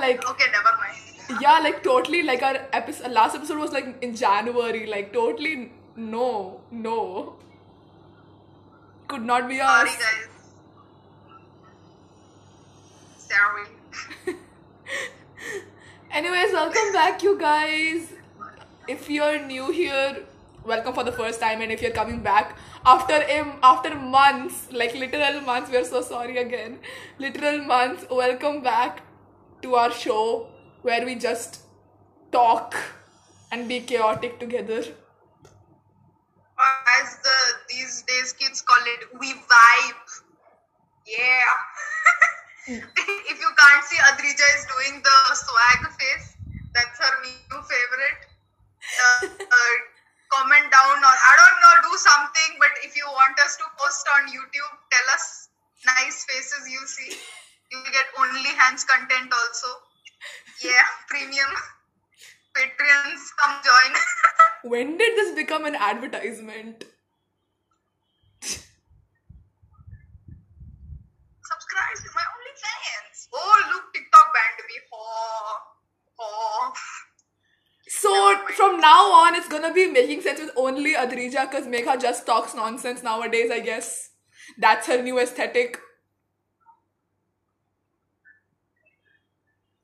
Like Okay, never mind. yeah, like totally like our episode last episode was like in January, like totally no, no. Could not be us. Sorry, guys. Sorry. Anyways, welcome back, you guys. If you're new here, welcome for the first time, and if you're coming back after a, after months, like literal months, we're so sorry again. Literal months, welcome back to our show where we just talk and be chaotic together. As the these days kids call it, we vibe. Yeah. if you can't see, Adrija is doing the swag face. That's her new favorite. An advertisement? subscribe to my OnlyFans. Oh, look, TikTok banned me. Oh, oh. So from now on, it's gonna be making sense with only Adrija because Megha just talks nonsense nowadays. I guess that's her new aesthetic.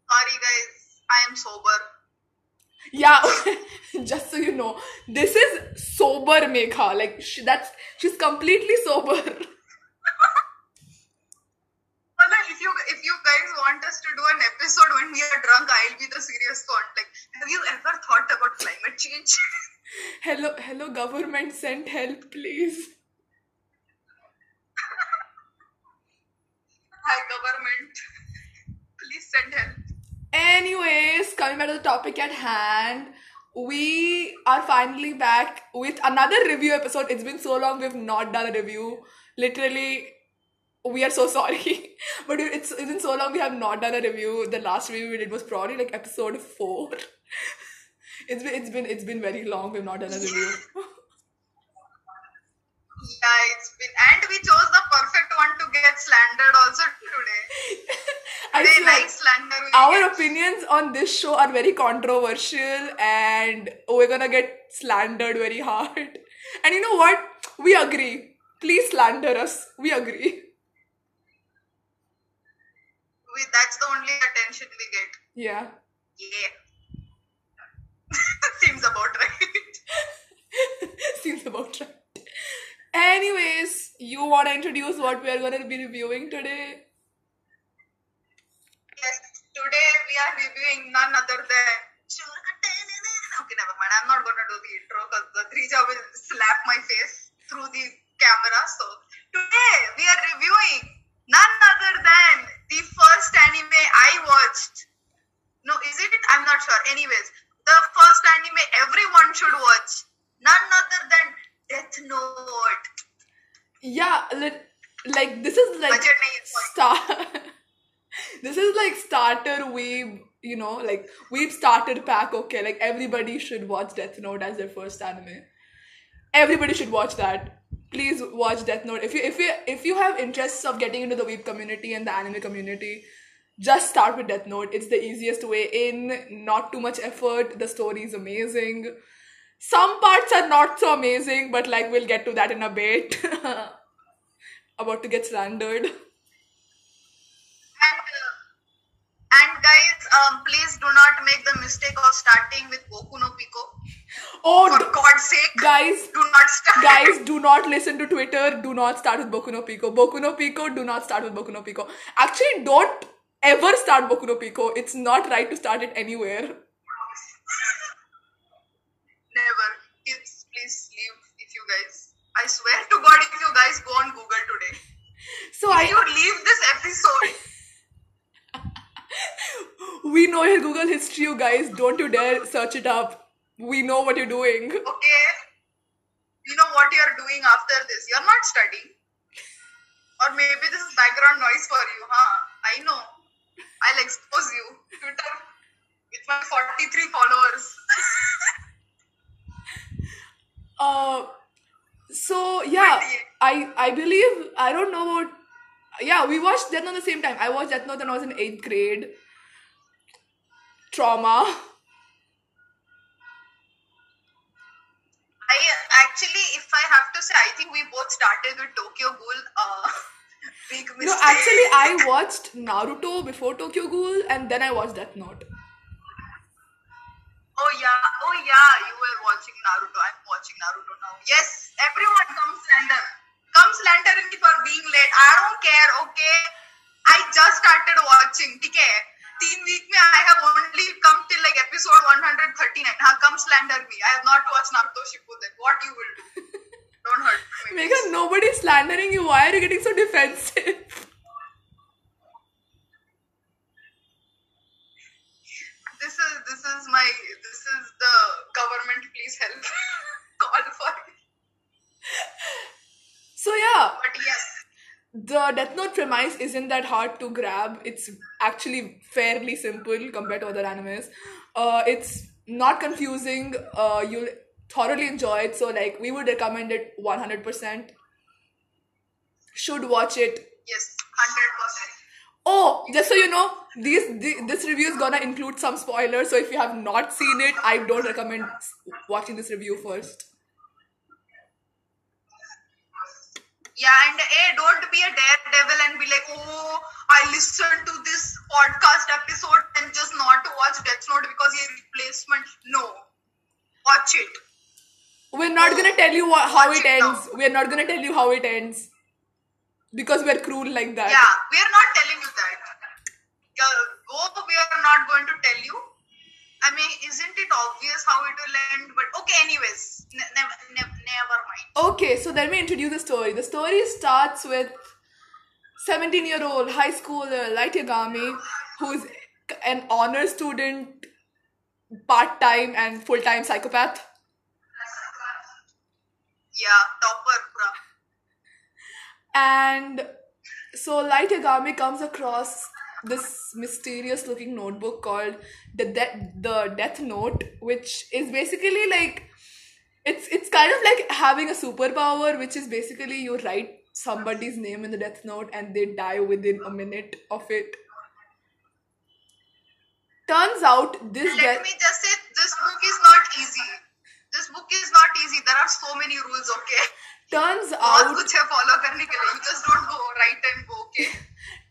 Sorry, guys. I am sober. Yeah, just so you know, this is sober Megha. Like she, that's she's completely sober. Mother, if you if you guys want us to do an episode when we are drunk, I'll be the serious one. Like, have you ever thought about climate change? hello, hello, government, send help, please. Hi, government. Please send help. Anyways, coming back to the topic at hand, we are finally back with another review episode. It's been so long we've not done a review. Literally, we are so sorry, but it's, it's been so long we have not done a review. The last review we did was probably like episode four. It's been it's been it's been very long. We've not done a review. Yeah, it's been, and we chose the perfect one to get slandered also today. I Today, nice slander. our get. opinions on this show are very controversial and we're gonna get slandered very hard. And you know what? We agree. Please slander us. We agree. We, that's the only attention we get. Yeah. Yeah. Seems about right. Seems about right. Anyways, you wanna introduce what we are gonna be reviewing today? Yes, today we are reviewing none other than. Okay, never mind. I'm not gonna do the intro because the Trija will slap my face through the camera. So today we are reviewing none other than the first anime I watched. No, is it? I'm not sure. Anyways, the first anime everyone should watch. None other than Death Note. Yeah, like this is like Budget nahi is fine. star. this is like starter weeb, you know, like we've started pack. Okay, like everybody should watch Death Note as their first anime. Everybody should watch that. Please watch Death Note. If you if you if you have interests of getting into the weeb community and the anime community, just start with Death Note. It's the easiest way in. Not too much effort. The story is amazing. Some parts are not so amazing, but like we'll get to that in a bit. About to get slandered. And, uh, and guys, um, please do not make the mistake of starting with Boku no Pico. Oh, For d- God's sake, guys, do not start. guys, do not listen to Twitter. Do not start with Boku no Pico. Boku no Pico, do not start with Boku no Pico. Actually, don't ever start Boku no Pico. It's not right to start it anywhere. Never. Kids, please leave if you guys. I swear to God, if you guys go on Google today, So if you leave this episode, we know your Google history, you guys. Don't you dare search it up. We know what you're doing. okay, you know what you're doing after this. You're not studying. Or maybe this is background noise for you, huh? I know. I'll expose you. Twitter with my 43 followers. Uh, so yeah, I I believe I don't know about yeah we watched Death Note at the same time. I watched Death Note when I was in eighth grade. trauma. I actually, if I have to say, I think we both started with Tokyo Ghoul. Uh, big mistake. No, actually, I watched Naruto before Tokyo Ghoul, and then I watched Death Note. Oh yeah, oh yeah, you were watching Naruto. I'm watching Naruto now. Yes, everyone comes slander. Come slander me for being late. I don't care, okay? I just started watching, ठीक है? तीन week में I have only come till like episode 139 हाँ come slander me I have not watch Naruto Shippuden what you will do don't hurt me mega nobody slandering you why are you getting so defensive This is this is my this is the government. Please help. Call for it. So yeah, But yes. the Death Note premise isn't that hard to grab. It's actually fairly simple compared to other animes. Uh, it's not confusing. Uh, you'll thoroughly enjoy it. So like we would recommend it one hundred percent. Should watch it. Yes, hundred percent. Oh, just so you know, these the, this review is gonna include some spoilers. So if you have not seen it, I don't recommend watching this review first. Yeah, and hey, don't be a daredevil and be like, oh, I listened to this podcast episode and just not to watch Death Note because a replacement. No, watch it. We're not gonna tell you what, how Watch it it now. ends. We're not gonna tell you how it ends because we're cruel like that. Yeah, we are not telling you that. Go. We are not going to tell you. I mean, isn't it obvious how it will end? But okay, anyways, ne- ne- ne- never mind. Okay, so let me introduce the story. The story starts with 17 year old high schooler Light Yagami, who's an honor student, part time, and full time psychopath. Yeah, topper, bruh. And so Light Yagami comes across this mysterious looking notebook called the De- the Death Note, which is basically like it's it's kind of like having a superpower, which is basically you write somebody's name in the Death Note and they die within a minute of it. Turns out this Let death me just say, this book is not easy.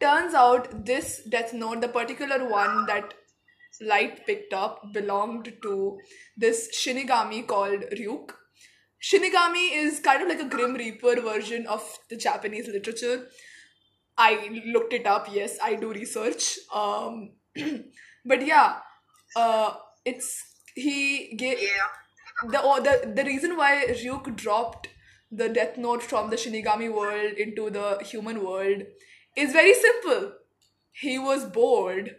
Turns out this Death Note, the particular one that Light picked up, belonged to this Shinigami called Ryuk. Shinigami is kind of like a Grim Reaper version of the Japanese literature. I looked it up, yes, I do research. Um, but yeah, uh, it's he gave the, oh, the the reason why Ryuk dropped the Death Note from the Shinigami world into the human world is very simple. He was bored.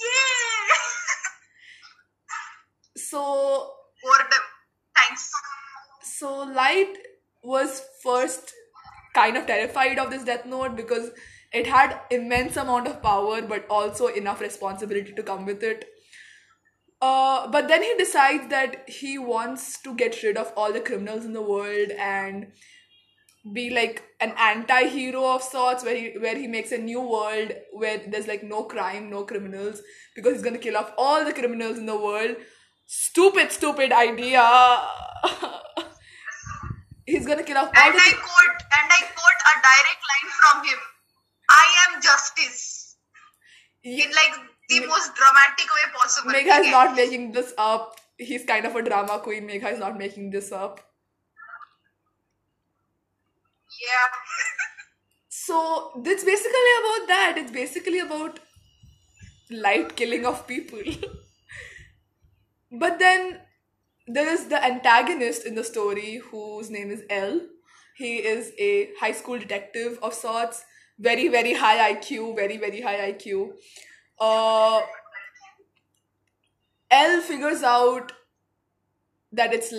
Yeah. So Boredom. Thanks. so Light was first kind of terrified of this Death Note because it had immense amount of power but also enough responsibility to come with it. Uh, but then he decides that he wants to get rid of all the criminals in the world and be like an anti-hero of sorts where he where he makes a new world where there's like no crime no criminals because he's gonna kill off all the criminals in the world stupid stupid idea he's gonna kill off all And the I quote, and I quote a direct line from him. I am justice. In like the most dramatic way possible. Megha is not making this up he's kind of a drama queen Megha is not making this up Yeah. So it's basically about that. It's basically about light killing of people. but then there is the antagonist in the story whose name is L. He is a high school detective of sorts, very very high IQ, very very high IQ. Uh, L figures out that it's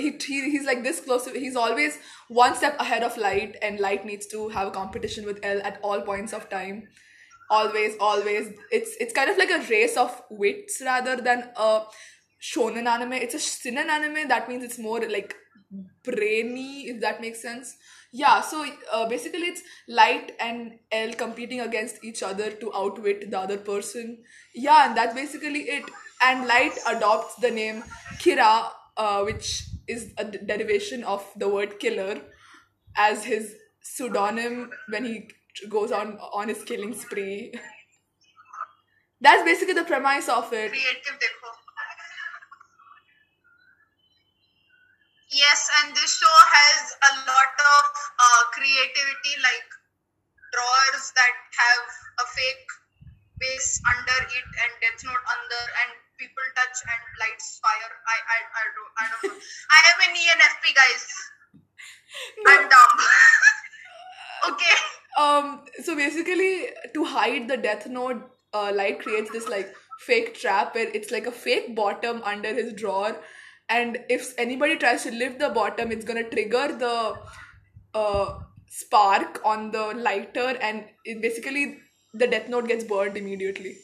he, he he's like this close to he's always one step ahead of light and light needs to have a competition with l at all points of time always always it's it's kind of like a race of wits rather than a shonen anime it's a seinen anime that means it's more like brainy, if that makes sense. Yeah, so uh, basically it's Light and L competing against each other to outwit the other person. Yeah, and that's basically it. And Light adopts the name Kira, uh, which is a derivation of the word killer, as his pseudonym when he goes on on his killing spree. That's basically the premise of it. creative yes and this show has a lot of uh, creativity like drawers that have a fake base under it and death note under and people touch and lights fire. I i, I don't i don't know. I am an enfp guys. I'm dumb. Okay. Um, so basically, to hide the Death Note, uh, Light creates this like fake trap where it's like a fake bottom under his drawer, and if anybody tries to lift the bottom, it's gonna trigger the uh, spark on the lighter, and it basically the Death Note gets burned immediately.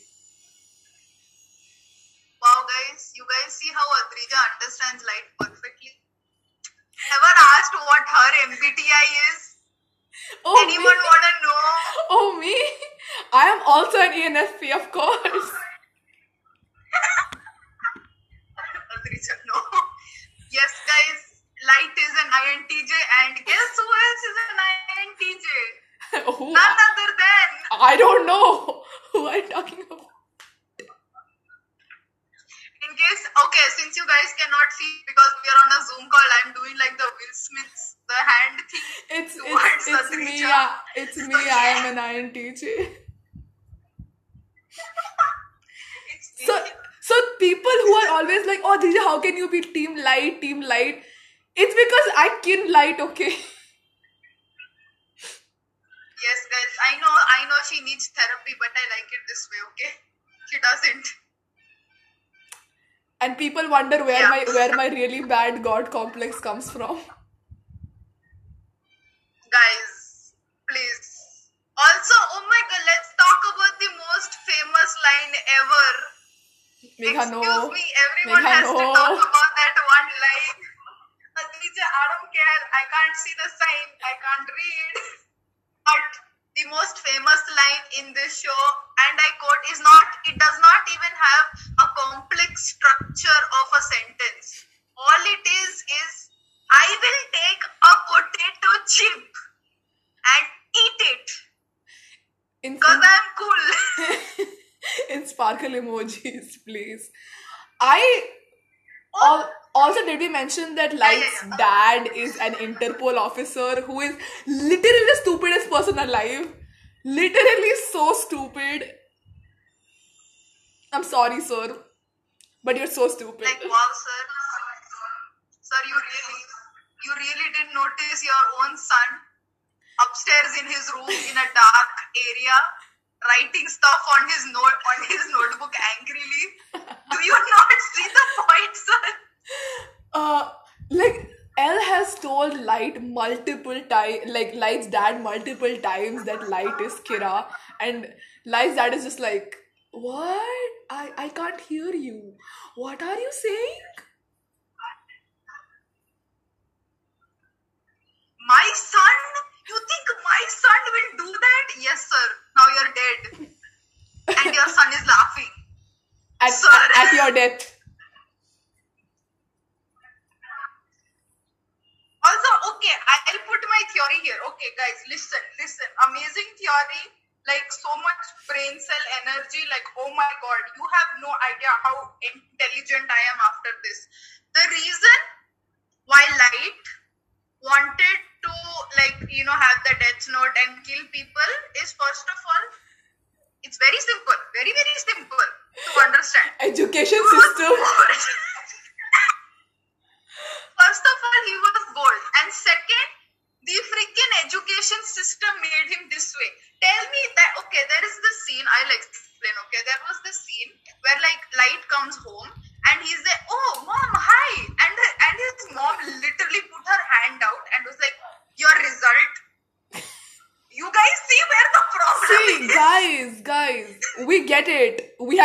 Wow, guys, you guys see how Adrija understands light perfectly. Ever asked what her MBTI is? Oh Anyone me! wanna know? Oh me! I am also an ENFP, of course. No. Yes, guys, light is an INTJ, and guess who else is an INTJ? Who? None other than I don't know who are you talking about. Case okay, since you guys cannot see because we are on a Zoom call, I'm doing like the Will Smith's the hand thing. It's it's, it's me. Yeah, it's me. I am an INTJ. So so people who are always like, oh, Dija, how can you be team light, team light? It's because I can light, okay. yes, guys, I know, I know she needs therapy, but I like it this way. Okay, she doesn't. And people wonder where Yeah. my where my really bad God complex comes from. guys please. Also oh my god let's talk about the most famous line ever. Megha, excuse no. me everyone Megha, has to talk about that one line. I don't care. I can't see the sign. I can't read. But the most famous line in this show and I quote is not it does not even have a complex structure of a sentence all it is is I will take a potato chip and eat it In because I'm cool. in sparkle emojis, please. I al- also did we mention that Light's dad is an Interpol officer who is literally the stupidest person alive. Literally so stupid. I'm sorry, sir, but you're so stupid. like wow, sir, sir, you really, you really didn't notice your own son upstairs in his room in a dark area writing stuff on his note on his notebook angrily. Do you not see the point, sir? uh like L has told Light multiple times, like Light's dad multiple times that Light is Kira, and Light's dad is just like, "What? I I can't hear you. What are you saying?" My son? You think my son will do that? Yes, sir. Now you're dead. And your son is laughing. At Sir. at your death. Also, okay, I'll put my theory here. Okay, guys, listen, listen. Amazing theory. Like so much brain cell energy. Like, oh my god, you have no idea how intelligent I am after this. The reason why Light wanted to, like, you know, have the death note and kill people is first of all, it's very simple, very, very simple to understand. Education system.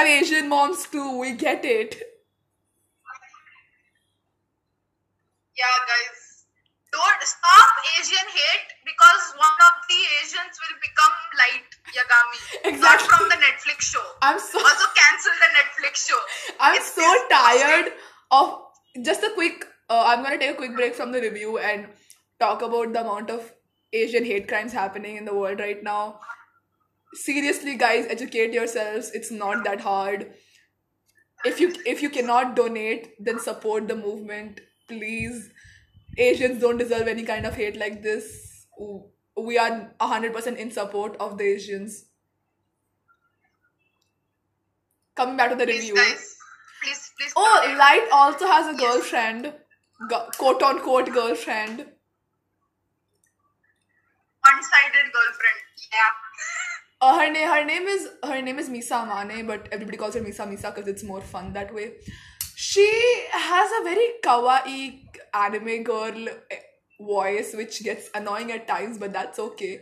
Asian moms too. We get it. Yeah, guys. Don't stop Asian hate because one of the Asians will become light Yagami. Exactly. Not from the Netflix show. I'm so also cancel the Netflix show. I'm it's so tired of just a quick uh, I'm gonna take a quick break from the review and talk about the amount of Asian hate crimes happening in the world right now. Seriously, guys, educate yourselves. It's not that hard. If you if you cannot donate, then support the movement, please. Asians don't deserve any kind of hate like this. We are hundred percent in support of the Asians. Coming back to the Please, review. guys. Please, please. Oh, donate. Light also has a girlfriend, Gu- quote unquote girlfriend. One-sided girlfriend. Yeah. Uh, her name her name is her name is Misa Amane, but everybody calls her Misa Misa because it's more fun that way. She has a very kawaii anime girl eh, voice, which gets annoying at times, but that's okay.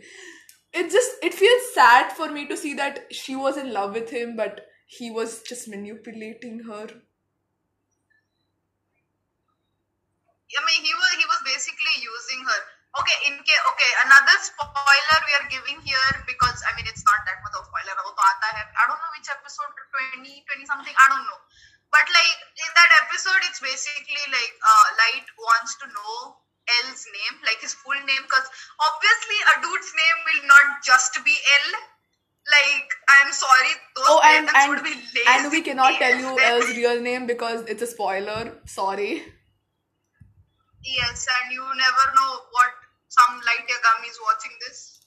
It just it feels sad for me to see that she was in love with him, but he was just manipulating her. I mean, he was he was basically using her. Okay, in case, okay, another spoiler we are giving here because I mean it's not that much of spoiler. I don't know which episode 20, 20 something, I don't know. But like in that episode, it's basically like uh, Light wants to know L's name, like his full name, because obviously a dude's name will not just be L. Like I'm sorry, those oh, and, and, would be lazy. And we cannot tell you L's real name because it's a spoiler. Sorry. Yes, and you never know what some light yagami is watching this.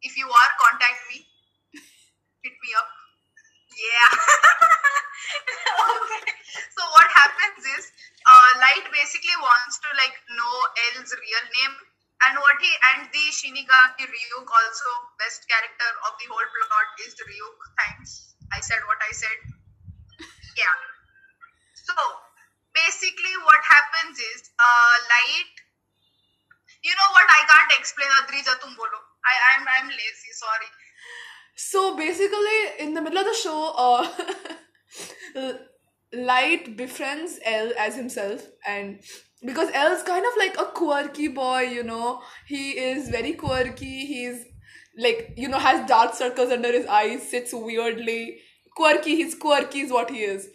If you are, contact me. Hit me up. Yeah. okay. So what happens is, uh, Light basically wants to like know L's real name, and what he and the Shinigami Ryuk also best character of the whole plot is Ryuk. Thanks. I said what I said. Yeah. So basically, what happens is, uh, Light. You know what? I can't explain. Adrija, tum bolo. I I'm I'm lazy. Sorry. So basically, in the middle of the show, uh, Light befriends L as himself, and because L's kind of like a quirky boy, you know, he is very quirky. He's like you know has dark circles under his eyes, sits weirdly. Quirky, he's quirky is what he is.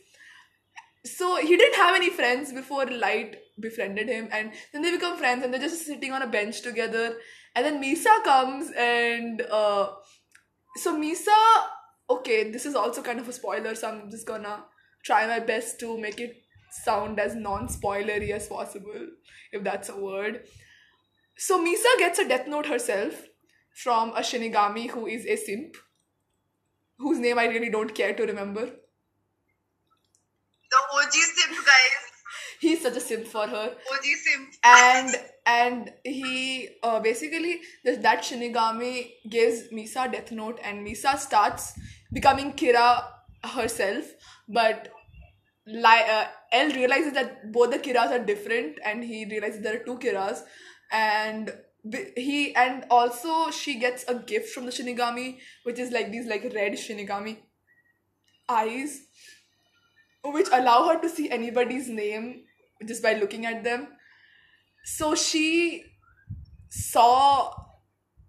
So he didn't have any friends before Light befriended him, and then they become friends, and they're just sitting on a bench together. And then Misa comes and. Uh, so Misa, okay, this is also kind of a spoiler, so I'm just gonna try my best to make it sound as non-spoilery as possible, if that's a word. So Misa gets a death note herself from a Shinigami who is a simp, whose name I really don't care to remember. The OG simp guys. He's such a simp for her. OG simp. and and he uh, basically th- that Shinigami gives Misa Death Note and Misa starts becoming Kira herself but li- uh, L realizes that both the Kiras are different and he realizes there are two Kiras and he and also she gets a gift from the Shinigami which is like these like red Shinigami eyes which allow her to see anybody's name just by looking at them so she saw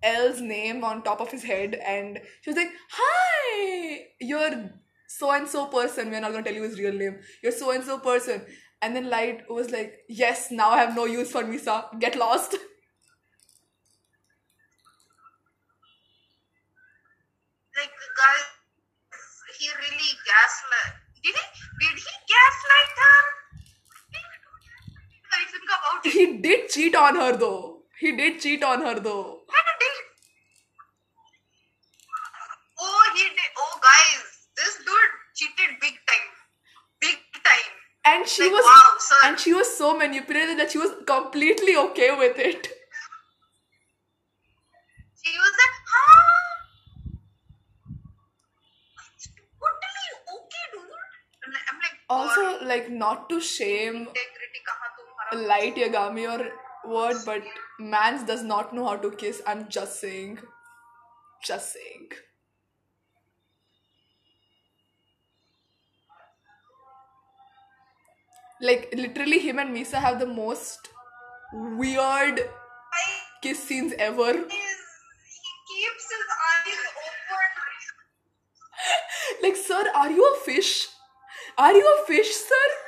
L's name on top of his head and she was like, Hi, you're so and so person. We're not gonna tell you his real name. You're so and so person. And then Light was like, Yes, now I have no use for Misa. Get lost. Like guys, he really gaslight. Did he? Did he gaslight her? I think about it. He did cheat on her though. He did cheat on her though. When did he? Oh, he did. Oh, guys, this dude cheated big time. Big time. And she Like, was wow, and she was so manipulated that she was completely okay with it. She was like, huh? Totally okay, dude. I'm like, I'm like Also, God, like not to shame integrity? Light Yagami or word, but mans does not know how to kiss. I'm just saying. Just saying. Like literally him and Misa have the most weird kiss scenes ever. He keeps his eyes open. Like, sir, are you a fish? Are you a fish, sir?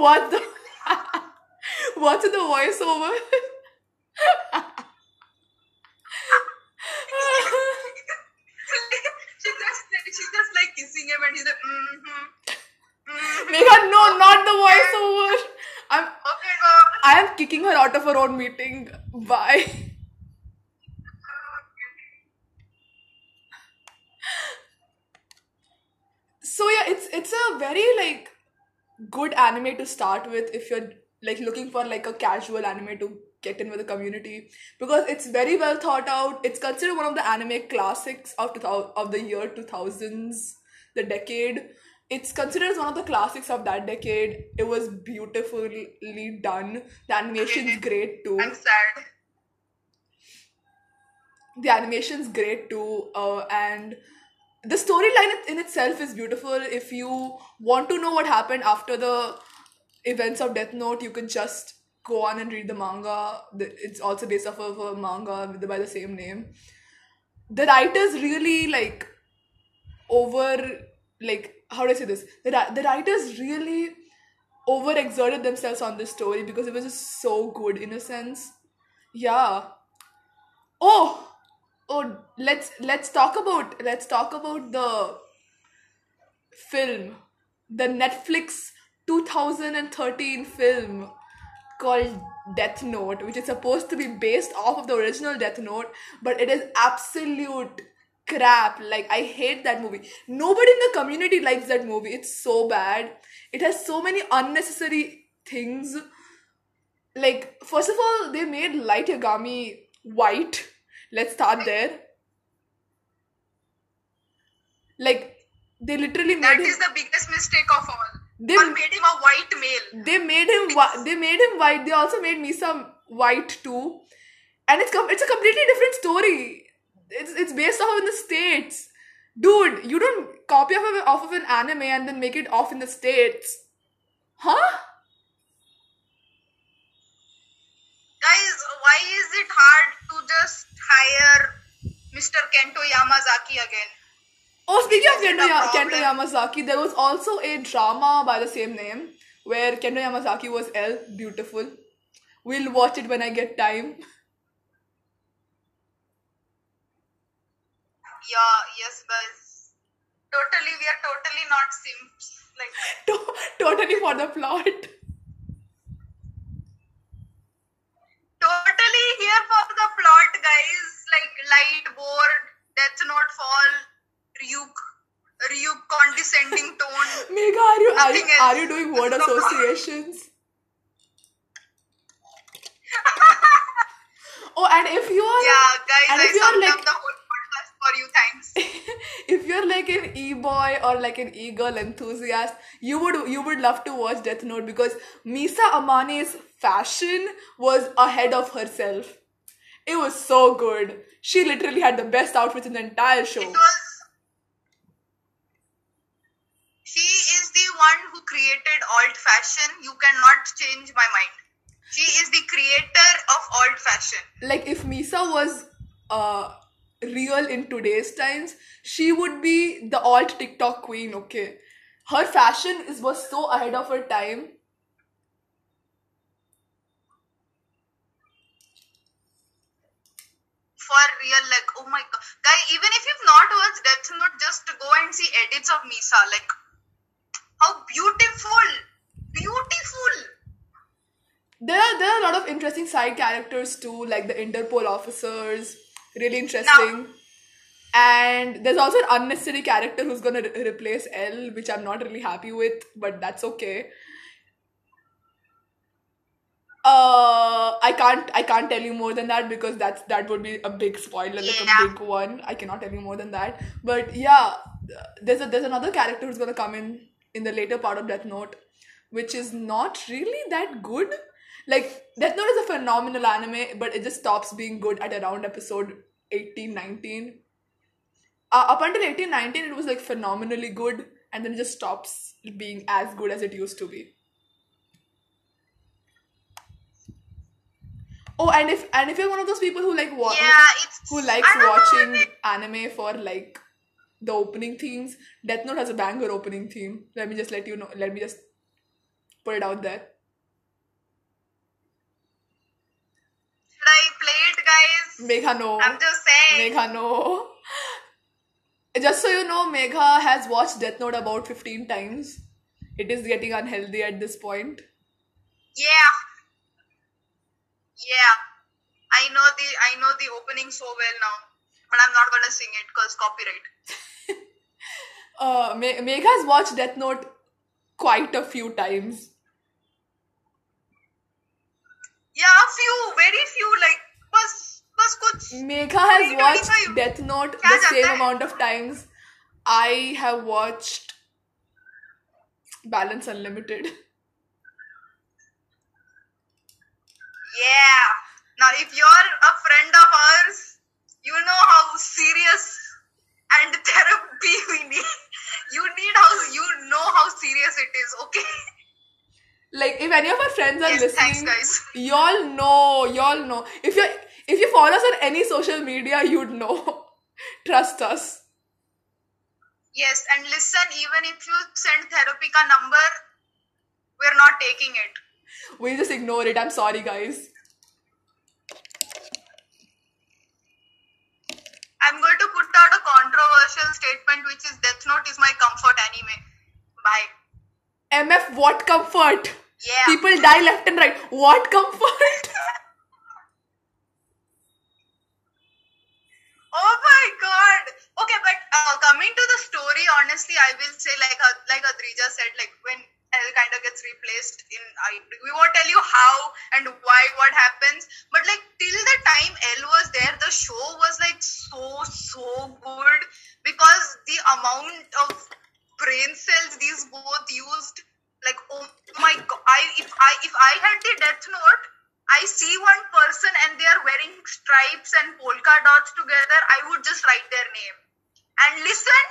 What the what's the voiceover? she's just she's just like kissing him, and he's like, mm-hmm. mm-hmm. Megha, no, not the voiceover. I'm Okay, go. I am kicking her out of her own meeting. Bye. So yeah, it's it's a very like good anime to start with if you're like looking for like a casual anime to get in with the community because it's very well thought out. It's considered one of the anime classics of 2000, of the year 2000s, the decade. It's considered as one of the classics of that decade. It was beautifully done. The animation's great too I'm sad. the animation's great too uh, and the storyline in itself is beautiful. If you want to know what happened after the events of death note you can just go on and read the manga. It's also based off of a manga by the same name. The writers really like over like how do i say this? The, the writers really over exerted themselves on this story because it was just so good in a sense. Yeah. Oh, oh, let's let's talk about let's talk about the film, the Netflix 2013 film called Death Note, which is supposed to be based off of the original Death Note, but it is absolute crap. Like I hate that movie. Nobody in the community likes that movie. It's so bad. It has so many unnecessary things like first of all they made light yagami white let's start there. Like they literally made That him is the biggest mistake of all. They- Or made him a white male. they made him whi- they made him white. They also made misa white too. And it's com- it's a completely different story. It's it's based off in the states. Dude you don't copy off of, off of an anime and then make it off in the states. Huh Guys, why is it hard to just hire Mr. Kento Yamazaki again? Oh, speaking of Is Kento, Ya- Kento? Yamazaki, there was also a drama by the same name where Kento Yamazaki was L. Beautiful. We'll watch it when I get time. Yeah, yes, guys. Totally, we are totally not simps. Like, To- totally for the plot. Totally here for the plot, guys. Like, light board, Death Note fall, Ryuk, Ryuk condescending tone. Megha, are you, are you, are you doing word That's the plot. associations? oh, and if you are Yeah, guys, and I if you are like up the whole podcast for you. Thanks. if you're like an e-boy or like an e-girl enthusiast, you would you would love to watch Death Note because Misa Amane's fashion was ahead of herself. It was so good. She literally had the best outfits in the entire show. It was. She is the one who created alt fashion. You cannot change my mind. She is the creator of alt fashion. Like if Misa was uh real in today's times, she would be the alt TikTok queen, okay? Her fashion is was so ahead of her time. For real, like, oh my god. Guy, even if you've not watched Death Note, just go and see edits of Misa. Like, how beautiful! Beautiful! There are there are a lot of interesting side characters too, like the Interpol officers, really interesting. And there's also an unnecessary character who's gonna re- replace L, which I'm not really happy with, but that's okay. Uh, I can't I can't tell you more than that because that's that would be a big spoiler, like Yeah. a big one. I cannot tell you more than that. But yeah, there's a there's another character who's gonna come in in the later part of Death Note, which is not really that good. Like Death Note is a phenomenal anime, but it just stops being good at around episode 18, 19. uh, up until 18, 19, it was like phenomenally good, and then it just stops being as good as it used to be. Oh, and if and if you're one of those people who like wa- Yeah, who likes don't know, watching anime for like the opening themes, Death Note has a banger opening theme. Let me just let you know. Let me just put it out there. Should I play it, guys? Megha no. I'm just saying. Megha no. Just so you know, Megha has watched Death Note about 15 times. It is getting unhealthy at this point. Yeah. Yeah, I know the I know the opening so well now, but I'm not gonna sing it because copyright. uh, Me- has watched Death Note quite a few times. Yeah, few, very few. Like, was was kuch. Megha has watched Death Note the same amount of times I have watched Balance Unlimited. Yeah. Now, if you're a friend of ours, you know how serious and therapy we need. You need how you know how serious it is. Okay. Like if any of our friends are Yes, thanks, listening, guys. y'all know, y'all know. If you if you follow us on any social media, you'd know. Trust us. Yes, and listen. Even if you send therapy ka number, we're not taking it. We just ignore it. I'm sorry, guys. I'm going to put out a controversial statement, which is Death Note is my comfort anime. Bye. MF, what comfort? Yeah. People die left and right. What comfort? Oh my god. Okay, but uh, coming to the story, honestly, I will say like uh, like Adrija said, like when L kind of gets replaced in, I we won't tell you how and why what happens, but like till the time L was there, the show was like so so good because the amount of brain cells these both used, like oh my god, I if I if I had the Death Note. I see one person and they are wearing stripes and polka dots together, I would just write their name. And listen,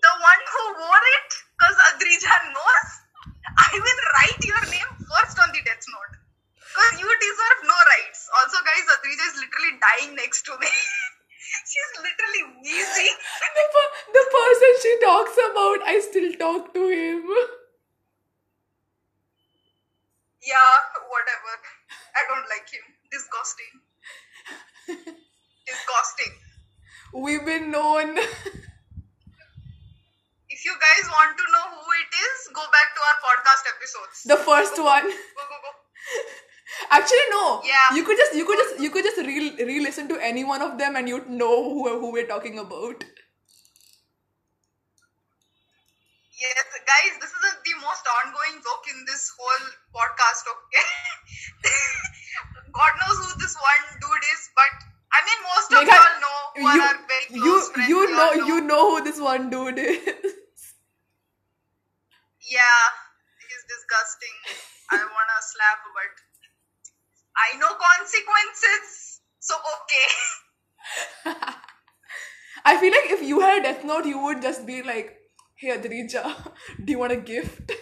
the one who wore it, because Adrija knows, I will write your name first on the death note. Because you deserve no rights. Also, guys, Adrija is literally dying next to me. She's literally wheezing. the, per- the person she talks about, I still talk to him. Yeah, whatever. I don't like him. Disgusting. Disgusting. We've been known. If you guys want to know who it is, go back to our podcast episodes. the first one. Go, go, go. Actually, no. Yeah. You could just you could just you could just re re-listen to any one of them and you'd know who who we're talking about. Who this dude. Yeah, he's disgusting. I wanna slap, but I know consequences, so okay. I feel like if you had a Death Note, you would just be like, "Hey, Adrija, do you want a gift?"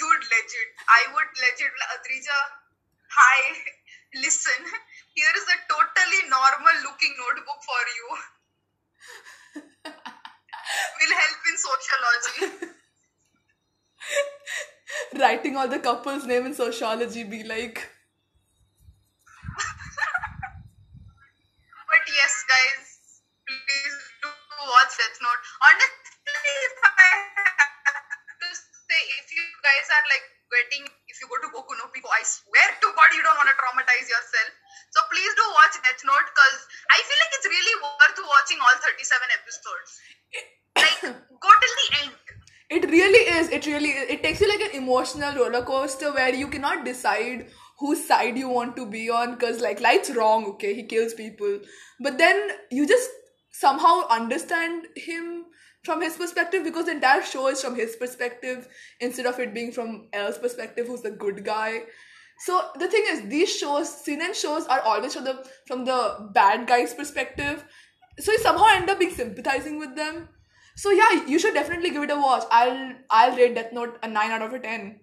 Dude, legit. I would legit, Adrija, hi, listen, here is a totally notebook for you. Will help in sociology. Writing all the couple's name in sociology, be like, emotional roller coaster where you cannot decide whose side you want to be on because like light's wrong okay he kills people but then you just somehow understand him from his perspective because the entire show is from his perspective instead of it being from L's perspective who's the good guy So the thing is, these shows, seinen shows, are always from the from the bad guy's perspective. So you somehow end up being sympathizing with them. So yeah, you should definitely give it a watch. I'll I'll rate Death Note a nine out of a ten.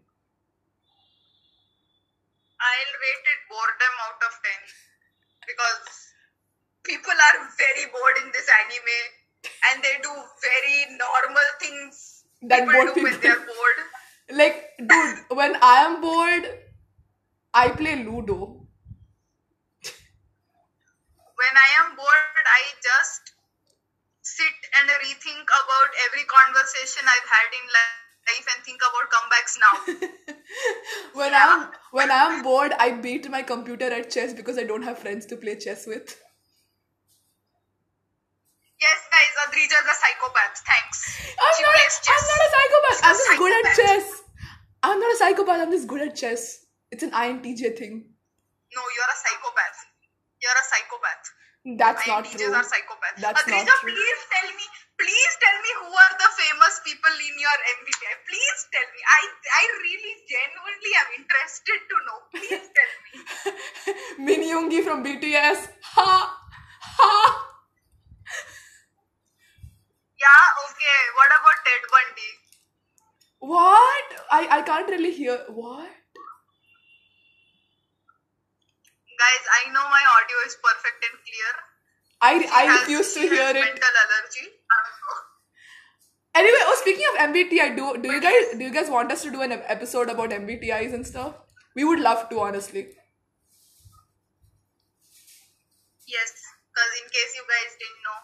I'll rate it boredom out of 10 because people are very bored in this anime and they do very normal things That people bored do when people. they're bored. Like, dude, when I am bored, I play Ludo. When I am bored, I just sit and rethink about every conversation I've had in life and think about comebacks now. when Yeah. I'm when I'm bored, I beat my computer at chess because I don't have friends to play chess with. yes, guys, Adrija is a psychopath. Thanks. I'm she not, plays chess. I'm not a psychopath. I'm just good at chess. I'm not a psychopath. I'm just good at chess. It's an INTJ thing. No, you're a psychopath. You're a psychopath. That's My not teachers true. are psychopaths. That's Adrija, not true. please tell me, please tell me who are the famous people in your MBTI. Please tell me. I I really genuinely am interested to know. Please tell me. Min Yoongi from BTS. Ha ha. Yeah, okay. What about Ted Bundy? What? I I can't really hear. What? Guys, I know my audio is perfect and clear. I She I refuse to hear it. Mental allergy. I don't know. Anyway, oh, speaking of MBTI, do do you guys do you guys want us to do an episode about MBTIs and stuff? We would love to, honestly. Yes, because in case you guys didn't know,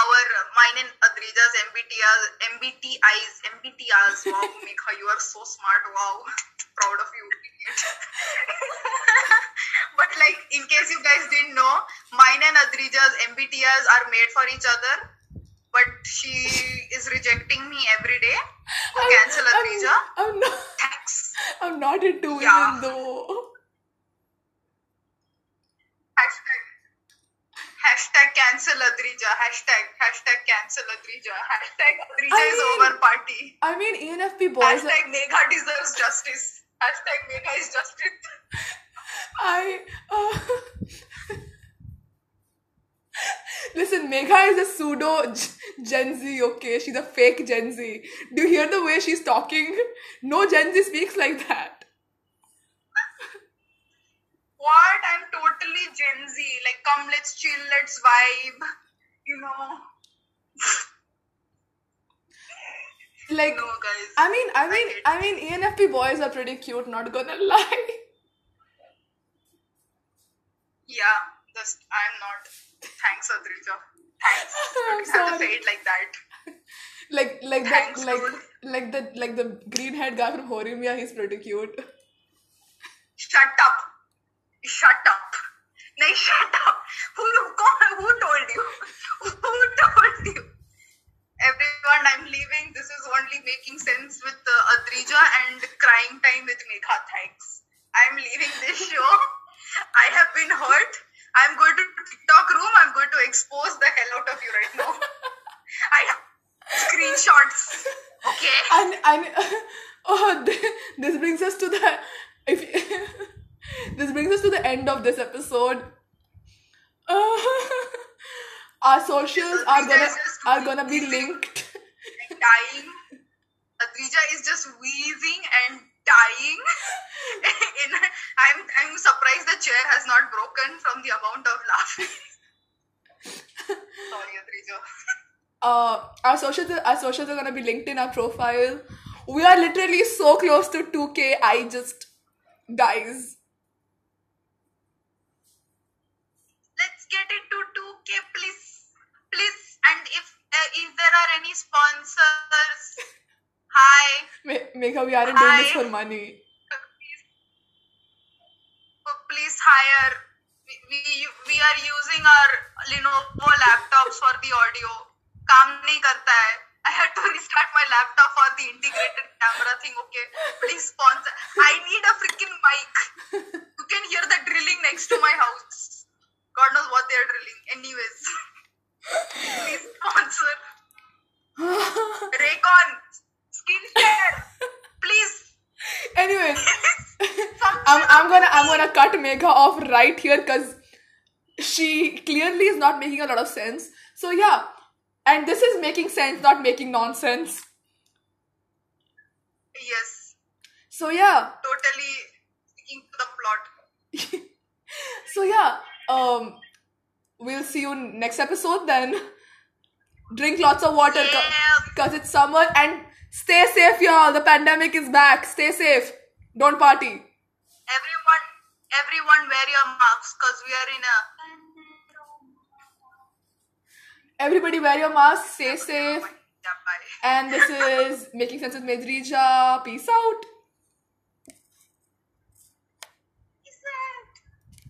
our mine and Adrija's MBTIs, MBTIs, MBTIs. Wow, Megha, you are so smart. Wow, proud of you. but like, in case you guys didn't know, mine and Adrija's MBTIs are made for each other. But she is rejecting me every day. So cancel Adrija. I'm, I'm not. Thanks. I'm not into women Yeah. though. Hashtag. Hashtag cancel Adrija. Hashtag. Hashtag cancel Adrija. Hashtag Adrija I is mean- over party. I mean, ENFP boys. Are, Hashtag Megha deserves justice. Hashtag Megha is justice. I. Uh, Listen, Megha is a pseudo Gen Z, okay? She's a fake Gen Z. Do you hear the way she's talking? No Gen Z speaks like that. What? I'm totally Gen Z. Like, come, let's chill, let's vibe. You know. Like, No, guys. I mean, I mean, hate I mean, ENFP boys are pretty cute. Not gonna lie. Yeah, just I'm not. Thanks, Adrija. Thanks. I'm You have to say it like that. Like, like Thanks, that, like, dude. like the, like the green haired guy from Horimiya. He's pretty cute. Shut up. Shut up. No, shut up. Who, who, who told you? Who told you? Everyone, I'm leaving. This is only making sense with uh, Adrija and crying time with Megha. Thanks. I'm leaving this show. I have been hurt. I'm going to TikTok room. I'm going to expose the hell out of you right now. I have screenshots. Okay. and and oh, th- this brings us to the if this brings us to the end of this episode. Uh, our socials are gonna are gonna be linked. dying. Adrija is just wheezing and dying. In, I'm I'm surprised the chair has not broken from the amount of laughing. Sorry, Adrija. Uh, our socials our socials are gonna be linked in our profile. We are literally so close to 2k. I just guys. Ma- Megha, we aren't doing this for money. please, oh, please hire. We, we, we are using our Lenovo laptops for the audio. काम नहीं करता है. I had to Megha off right here because she clearly is not making a lot of sense. So yeah, and this is making sense, not making nonsense. Yes, So yeah, totally sticking to the plot. so yeah, um, we'll see you next episode then. Drink lots of water Yeah. because it's summer and stay safe, y'all. The pandemic is back. Stay safe. Don't party. Everyone, wear your masks because we are in a. Everybody wear your mask. Stay safe. And this is Making Sense with Medrija. Peace out.